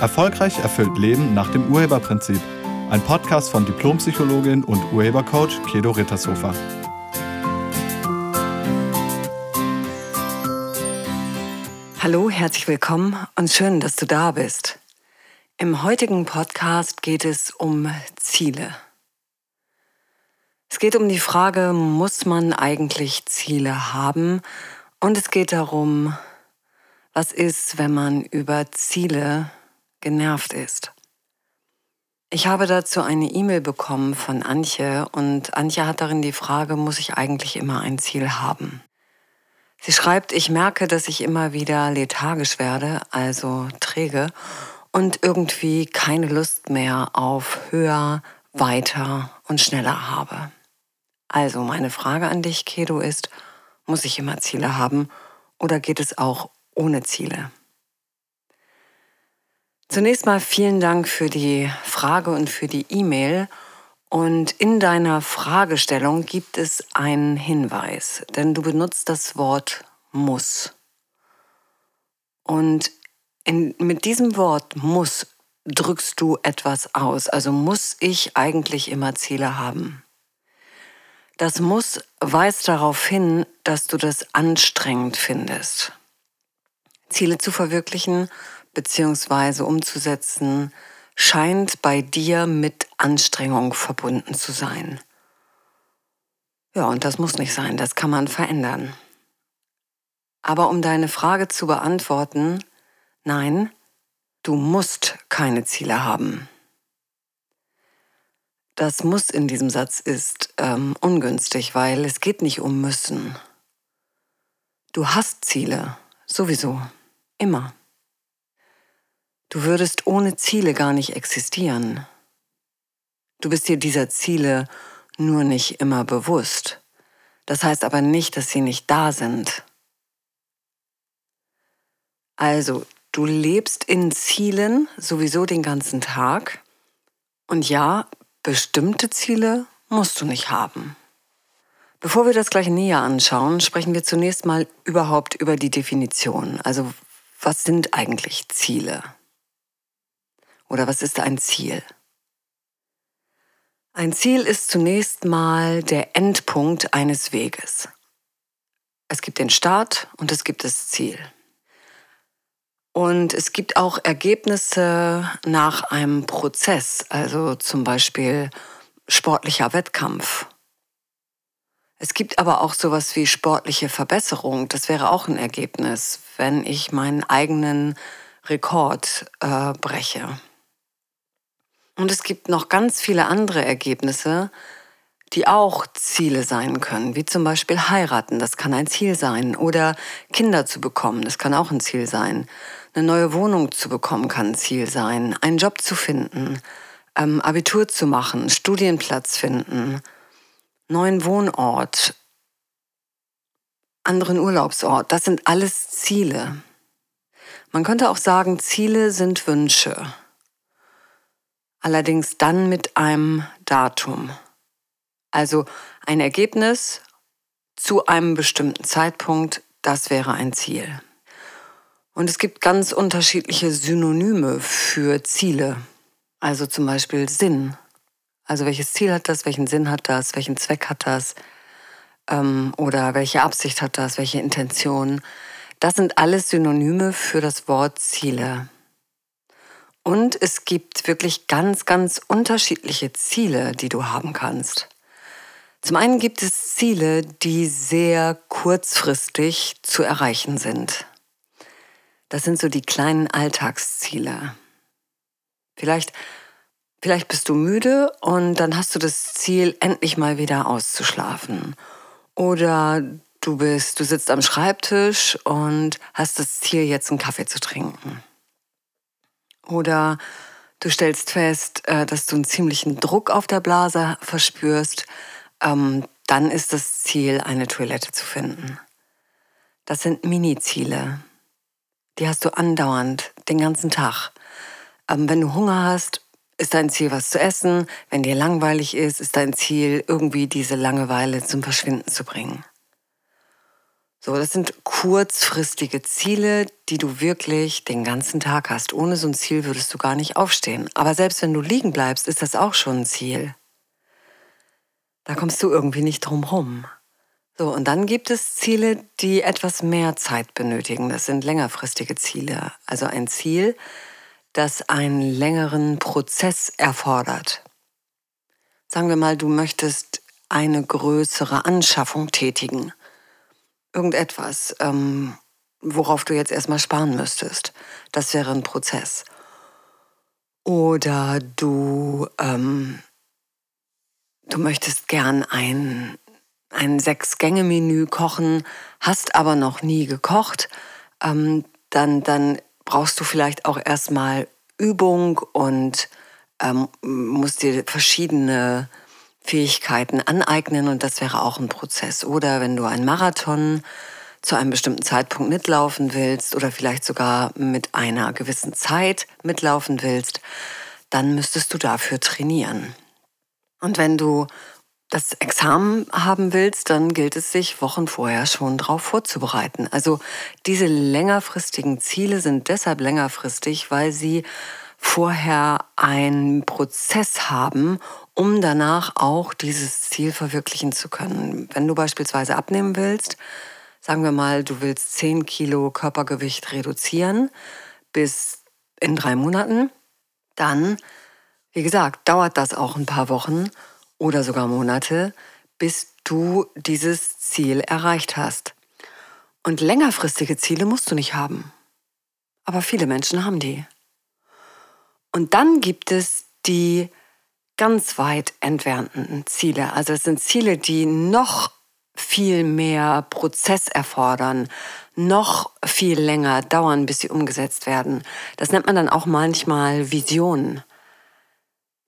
Erfolgreich erfüllt Leben nach dem Urheberprinzip. Ein Podcast von Diplompsychologin und Urhebercoach Kedo Rittershofer. Hallo, herzlich willkommen und schön, dass du da bist. Im heutigen Podcast geht es um Ziele. Es geht um die Frage, muss man eigentlich Ziele haben? Und es geht darum, was ist, wenn man über Ziele genervt ist. Ich habe dazu eine E-Mail bekommen von Antje und Antje hat darin die Frage, muss ich eigentlich immer ein Ziel haben? Sie schreibt, ich merke, dass ich immer wieder lethargisch werde, also träge und irgendwie keine Lust mehr auf höher, weiter und schneller habe. Also meine Frage an dich, Kedo, ist, muss ich immer Ziele haben oder geht es auch ohne Ziele? Zunächst mal vielen Dank für die Frage und für die E-Mail. Und in deiner Fragestellung gibt es einen Hinweis, denn du benutzt das Wort muss. Und in, mit diesem Wort muss drückst du etwas aus. Also muss ich eigentlich immer Ziele haben. Das muss weist darauf hin, dass du das anstrengend findest. Ziele zu verwirklichen beziehungsweise umzusetzen, scheint bei dir mit Anstrengung verbunden zu sein. Ja, und das muss nicht sein, das kann man verändern. Aber um deine Frage zu beantworten, nein, du musst keine Ziele haben. Das muss in diesem Satz ist ähm, ungünstig, weil es geht nicht um müssen. Du hast Ziele, sowieso, immer. Du würdest ohne Ziele gar nicht existieren. Du bist dir dieser Ziele nur nicht immer bewusst. Das heißt aber nicht, dass sie nicht da sind. Also, du lebst in Zielen sowieso den ganzen Tag. Und ja, bestimmte Ziele musst du nicht haben. Bevor wir das gleich näher anschauen, sprechen wir zunächst mal überhaupt über die Definition. Also, was sind eigentlich Ziele? Oder was ist ein Ziel? Ein Ziel ist zunächst mal der Endpunkt eines Weges. Es gibt den Start und es gibt das Ziel. Und es gibt auch Ergebnisse nach einem Prozess, also zum Beispiel sportlicher Wettkampf. Es gibt aber auch sowas wie sportliche Verbesserung. Das wäre auch ein Ergebnis, wenn ich meinen eigenen Rekord äh, breche. Und es gibt noch ganz viele andere Ergebnisse, die auch Ziele sein können, wie zum Beispiel heiraten, das kann ein Ziel sein, oder Kinder zu bekommen, das kann auch ein Ziel sein. Eine neue Wohnung zu bekommen kann ein Ziel sein, einen Job zu finden, ähm, Abitur zu machen, Studienplatz finden, neuen Wohnort, anderen Urlaubsort, das sind alles Ziele. Man könnte auch sagen, Ziele sind Wünsche allerdings dann mit einem Datum. Also ein Ergebnis zu einem bestimmten Zeitpunkt, das wäre ein Ziel. Und es gibt ganz unterschiedliche Synonyme für Ziele. Also zum Beispiel Sinn. Also welches Ziel hat das, welchen Sinn hat das, welchen Zweck hat das ähm, oder welche Absicht hat das, welche Intention. Das sind alles Synonyme für das Wort Ziele. Und es gibt wirklich ganz, ganz unterschiedliche Ziele, die du haben kannst. Zum einen gibt es Ziele, die sehr kurzfristig zu erreichen sind. Das sind so die kleinen Alltagsziele. Vielleicht, vielleicht bist du müde und dann hast du das Ziel, endlich mal wieder auszuschlafen. Oder du bist, du sitzt am Schreibtisch und hast das Ziel, jetzt einen Kaffee zu trinken. Oder du stellst fest, äh, dass du einen ziemlichen Druck auf der Blase verspürst. Ähm, dann ist das Ziel, eine Toilette zu finden. Das sind Mini-Ziele. Die hast du andauernd, den ganzen Tag. Ähm, wenn du Hunger hast, ist dein Ziel, was zu essen. Wenn dir langweilig ist, ist dein Ziel, irgendwie diese Langeweile zum Verschwinden zu bringen. So, das sind kurzfristige Ziele, die du wirklich den ganzen Tag hast. Ohne so ein Ziel würdest du gar nicht aufstehen. Aber selbst wenn du liegen bleibst, ist das auch schon ein Ziel. Da kommst du irgendwie nicht drum rum. So, und dann gibt es Ziele, die etwas mehr Zeit benötigen. Das sind längerfristige Ziele. Also ein Ziel, das einen längeren Prozess erfordert. Sagen wir mal, du möchtest eine größere Anschaffung tätigen irgendetwas, ähm, worauf du jetzt erstmal sparen müsstest. Das wäre ein Prozess. Oder du, ähm, du möchtest gern ein, ein Sechs-Gänge-Menü kochen, hast aber noch nie gekocht, ähm, dann, dann brauchst du vielleicht auch erstmal Übung und ähm, musst dir verschiedene Fähigkeiten aneignen und das wäre auch ein Prozess. Oder wenn du einen Marathon zu einem bestimmten Zeitpunkt mitlaufen willst oder vielleicht sogar mit einer gewissen Zeit mitlaufen willst, dann müsstest du dafür trainieren. Und wenn du das Examen haben willst, dann gilt es sich Wochen vorher schon darauf vorzubereiten. Also diese längerfristigen Ziele sind deshalb längerfristig, weil sie vorher einen Prozess haben, um danach auch dieses Ziel verwirklichen zu können. Wenn du beispielsweise abnehmen willst, sagen wir mal, du willst 10 Kilo Körpergewicht reduzieren bis in drei Monaten, dann, wie gesagt, dauert das auch ein paar Wochen oder sogar Monate, bis du dieses Ziel erreicht hast. Und längerfristige Ziele musst du nicht haben. Aber viele Menschen haben die. Und dann gibt es die ganz weit entfernten Ziele. Also es sind Ziele, die noch viel mehr Prozess erfordern, noch viel länger dauern, bis sie umgesetzt werden. Das nennt man dann auch manchmal Visionen.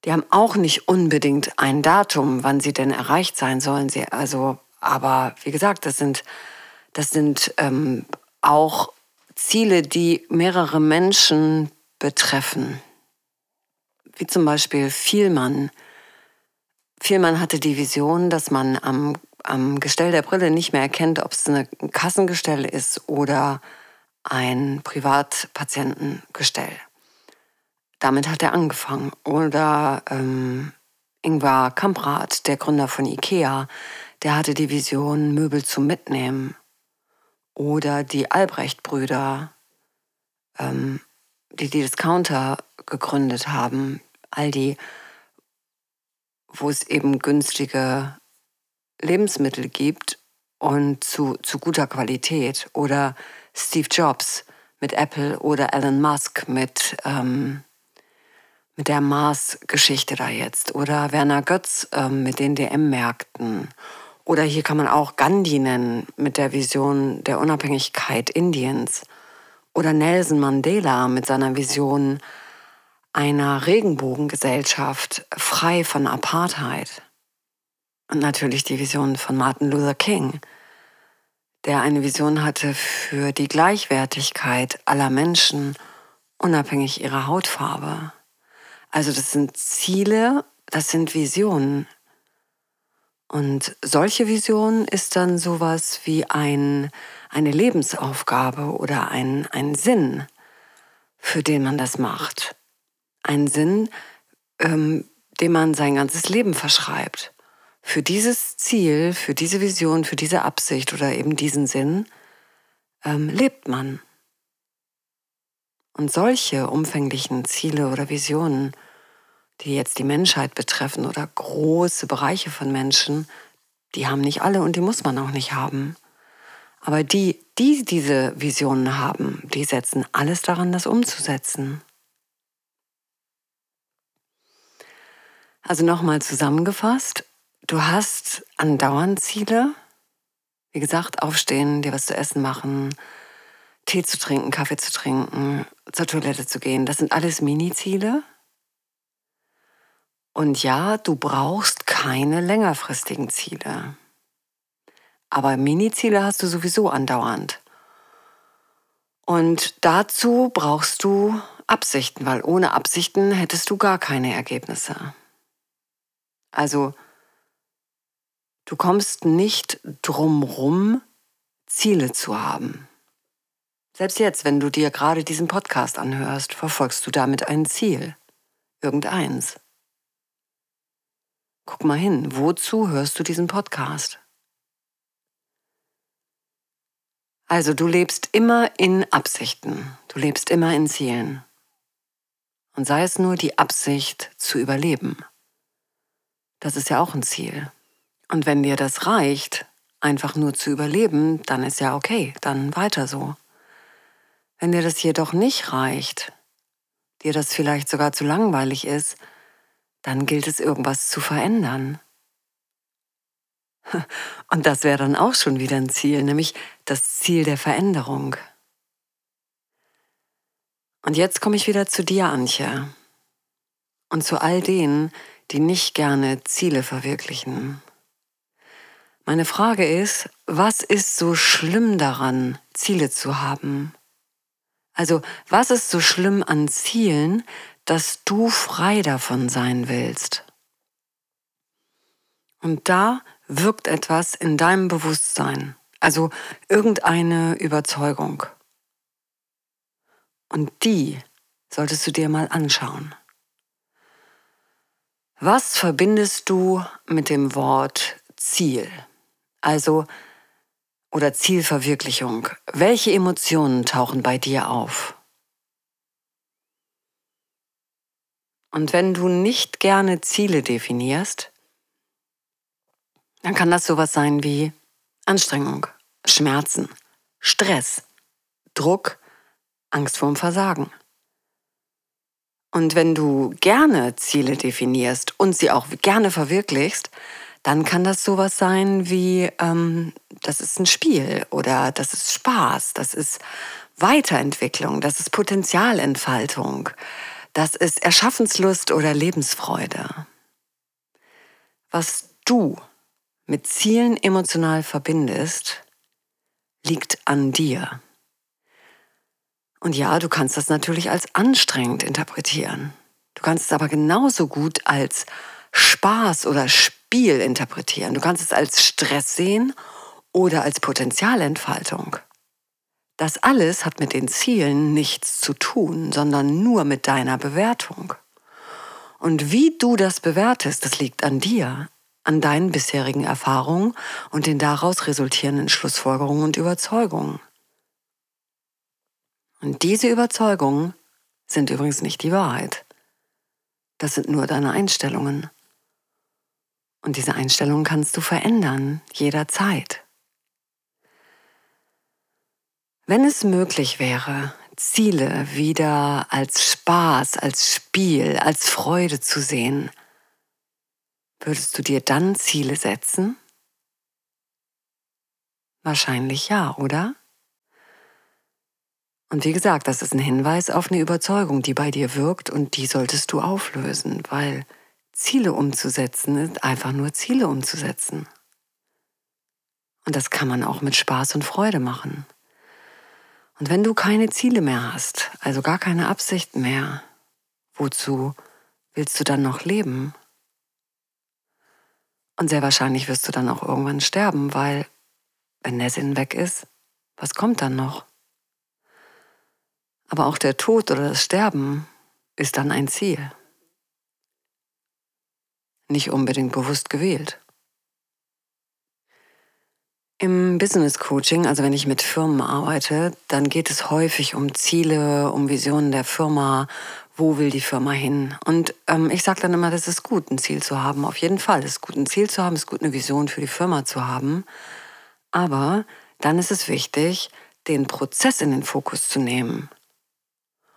Die haben auch nicht unbedingt ein Datum, wann sie denn erreicht sein sollen. Sie also, aber wie gesagt, das sind das sind ähm, auch Ziele, die mehrere Menschen betreffen wie zum Beispiel Vielmann. Vielmann hatte die Vision, dass man am, am Gestell der Brille nicht mehr erkennt, ob es ein Kassengestell ist oder ein Privatpatientengestell. Damit hat er angefangen. Oder ähm, Ingvar Kamprad, der Gründer von IKEA, der hatte die Vision, Möbel zu mitnehmen. Oder die Albrecht-Brüder, ähm, die die Discounter gegründet haben, Aldi, wo es eben günstige Lebensmittel gibt und zu, zu guter Qualität. Oder Steve Jobs mit Apple oder Elon Musk mit, ähm, mit der Mars-Geschichte da jetzt. Oder Werner Götz ähm, mit den DM-Märkten. Oder hier kann man auch Gandhi nennen mit der Vision der Unabhängigkeit Indiens. Oder Nelson Mandela mit seiner Vision einer Regenbogengesellschaft frei von Apartheid. Und natürlich die Vision von Martin Luther King, der eine Vision hatte für die Gleichwertigkeit aller Menschen, unabhängig ihrer Hautfarbe. Also das sind Ziele, das sind Visionen. Und solche Visionen ist dann sowas wie ein, eine Lebensaufgabe oder ein, ein Sinn, für den man das macht. Ein Sinn, ähm, dem man sein ganzes Leben verschreibt. Für dieses Ziel, für diese Vision, für diese Absicht oder eben diesen Sinn ähm, lebt man. Und solche umfänglichen Ziele oder Visionen, die jetzt die Menschheit betreffen oder große Bereiche von Menschen, die haben nicht alle und die muss man auch nicht haben. Aber die, die diese Visionen haben, die setzen alles daran, das umzusetzen. Also nochmal zusammengefasst, du hast andauernd Ziele. Wie gesagt, aufstehen, dir was zu essen machen, Tee zu trinken, Kaffee zu trinken, zur Toilette zu gehen. Das sind alles Mini-Ziele. Und ja, du brauchst keine längerfristigen Ziele. Aber Mini-Ziele hast du sowieso andauernd. Und dazu brauchst du Absichten, weil ohne Absichten hättest du gar keine Ergebnisse. Also du kommst nicht drumrum, Ziele zu haben. Selbst jetzt, wenn du dir gerade diesen Podcast anhörst, verfolgst du damit ein Ziel. Irgendeins. Guck mal hin, wozu hörst du diesen Podcast? Also du lebst immer in Absichten, du lebst immer in Zielen. Und sei es nur die Absicht zu überleben. Das ist ja auch ein Ziel. Und wenn dir das reicht, einfach nur zu überleben, dann ist ja okay, dann weiter so. Wenn dir das jedoch nicht reicht, dir das vielleicht sogar zu langweilig ist, dann gilt es irgendwas zu verändern. Und das wäre dann auch schon wieder ein Ziel, nämlich das Ziel der Veränderung. Und jetzt komme ich wieder zu dir, Antje. Und zu all denen, die nicht gerne Ziele verwirklichen. Meine Frage ist, was ist so schlimm daran, Ziele zu haben? Also, was ist so schlimm an Zielen, dass du frei davon sein willst? Und da wirkt etwas in deinem Bewusstsein, also irgendeine Überzeugung. Und die solltest du dir mal anschauen. Was verbindest du mit dem Wort Ziel? Also, oder Zielverwirklichung. Welche Emotionen tauchen bei dir auf? Und wenn du nicht gerne Ziele definierst, dann kann das sowas sein wie Anstrengung, Schmerzen, Stress, Druck, Angst vorm Versagen. Und wenn du gerne Ziele definierst und sie auch gerne verwirklichst, dann kann das sowas sein wie, ähm, das ist ein Spiel oder das ist Spaß, das ist Weiterentwicklung, das ist Potenzialentfaltung, das ist Erschaffenslust oder Lebensfreude. Was du mit Zielen emotional verbindest, liegt an dir. Und ja, du kannst das natürlich als anstrengend interpretieren. Du kannst es aber genauso gut als Spaß oder Spiel interpretieren. Du kannst es als Stress sehen oder als Potenzialentfaltung. Das alles hat mit den Zielen nichts zu tun, sondern nur mit deiner Bewertung. Und wie du das bewertest, das liegt an dir, an deinen bisherigen Erfahrungen und den daraus resultierenden Schlussfolgerungen und Überzeugungen. Und diese Überzeugungen sind übrigens nicht die Wahrheit. Das sind nur deine Einstellungen. Und diese Einstellungen kannst du verändern, jederzeit. Wenn es möglich wäre, Ziele wieder als Spaß, als Spiel, als Freude zu sehen, würdest du dir dann Ziele setzen? Wahrscheinlich ja, oder? Und wie gesagt, das ist ein Hinweis auf eine Überzeugung, die bei dir wirkt und die solltest du auflösen, weil Ziele umzusetzen ist einfach nur Ziele umzusetzen. Und das kann man auch mit Spaß und Freude machen. Und wenn du keine Ziele mehr hast, also gar keine Absichten mehr, wozu willst du dann noch leben? Und sehr wahrscheinlich wirst du dann auch irgendwann sterben, weil wenn der Sinn weg ist, was kommt dann noch? Aber auch der Tod oder das Sterben ist dann ein Ziel. Nicht unbedingt bewusst gewählt. Im Business Coaching, also wenn ich mit Firmen arbeite, dann geht es häufig um Ziele, um Visionen der Firma, wo will die Firma hin. Und ähm, ich sage dann immer, das ist gut, ein Ziel zu haben. Auf jeden Fall, es ist gut, ein Ziel zu haben, es ist gut, eine Vision für die Firma zu haben. Aber dann ist es wichtig, den Prozess in den Fokus zu nehmen.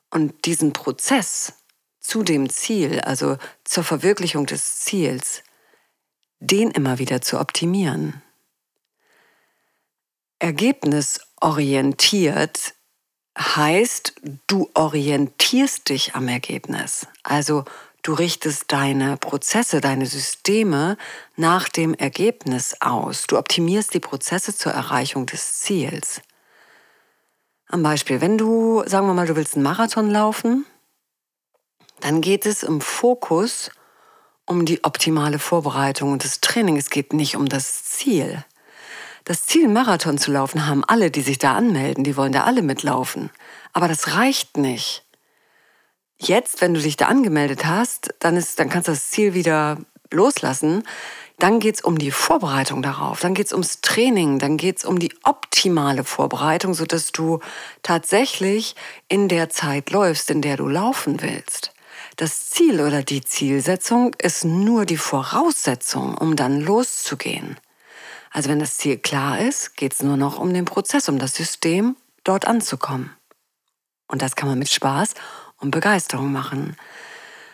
Und diesen Prozess zu dem Ziel, also zur Verwirklichung des Ziels, den immer wieder zu optimieren. Ergebnisorientiert heißt, du orientierst dich am Ergebnis. Also du richtest deine Prozesse, deine Systeme nach dem Ergebnis aus. Du optimierst die Prozesse zur Erreichung des Ziels. Am Beispiel, wenn du, sagen wir mal, du willst einen Marathon laufen, dann geht es im Fokus um die optimale Vorbereitung und das Training. Es geht nicht um das Ziel. Das Ziel, Marathon zu laufen, haben alle, die sich da anmelden. Die wollen da alle mitlaufen. Aber das reicht nicht. Jetzt, wenn du dich da angemeldet hast, dann, ist, dann kannst du das Ziel wieder loslassen. Dann geht es um die Vorbereitung darauf, dann geht es ums Training, dann geht es um die optimale Vorbereitung, sodass du tatsächlich in der Zeit läufst, in der du laufen willst. Das Ziel oder die Zielsetzung ist nur die Voraussetzung, um dann loszugehen. Also wenn das Ziel klar ist, geht es nur noch um den Prozess, um das System, dort anzukommen. Und das kann man mit Spaß und Begeisterung machen.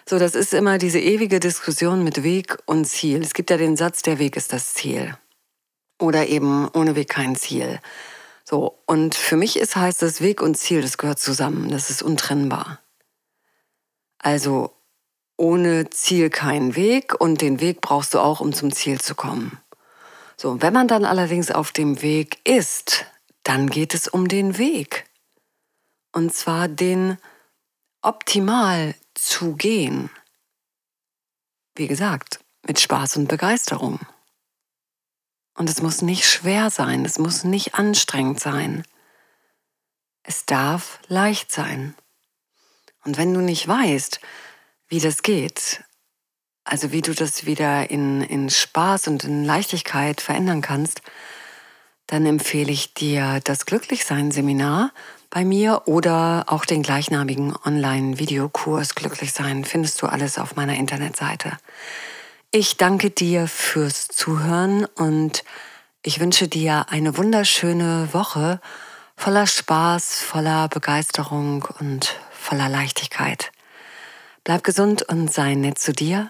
So, das ist immer diese ewige Diskussion mit Weg und Ziel. Es gibt ja den Satz, der Weg ist das Ziel. Oder eben ohne Weg kein Ziel. So, und für mich ist heißt das Weg und Ziel, das gehört zusammen, das ist untrennbar. Also ohne Ziel kein Weg und den Weg brauchst du auch, um zum Ziel zu kommen. So, wenn man dann allerdings auf dem Weg ist, dann geht es um den Weg. Und zwar den optimal zu gehen. Wie gesagt, mit Spaß und Begeisterung. Und es muss nicht schwer sein, es muss nicht anstrengend sein. Es darf leicht sein. Und wenn du nicht weißt, wie das geht, also wie du das wieder in, in Spaß und in Leichtigkeit verändern kannst, dann empfehle ich dir das Glücklichsein-Seminar bei mir oder auch den gleichnamigen Online-Videokurs Glücklichsein findest du alles auf meiner Internetseite. Ich danke dir fürs Zuhören und ich wünsche dir eine wunderschöne Woche voller Spaß, voller Begeisterung und voller Leichtigkeit. Bleib gesund und sei nett zu dir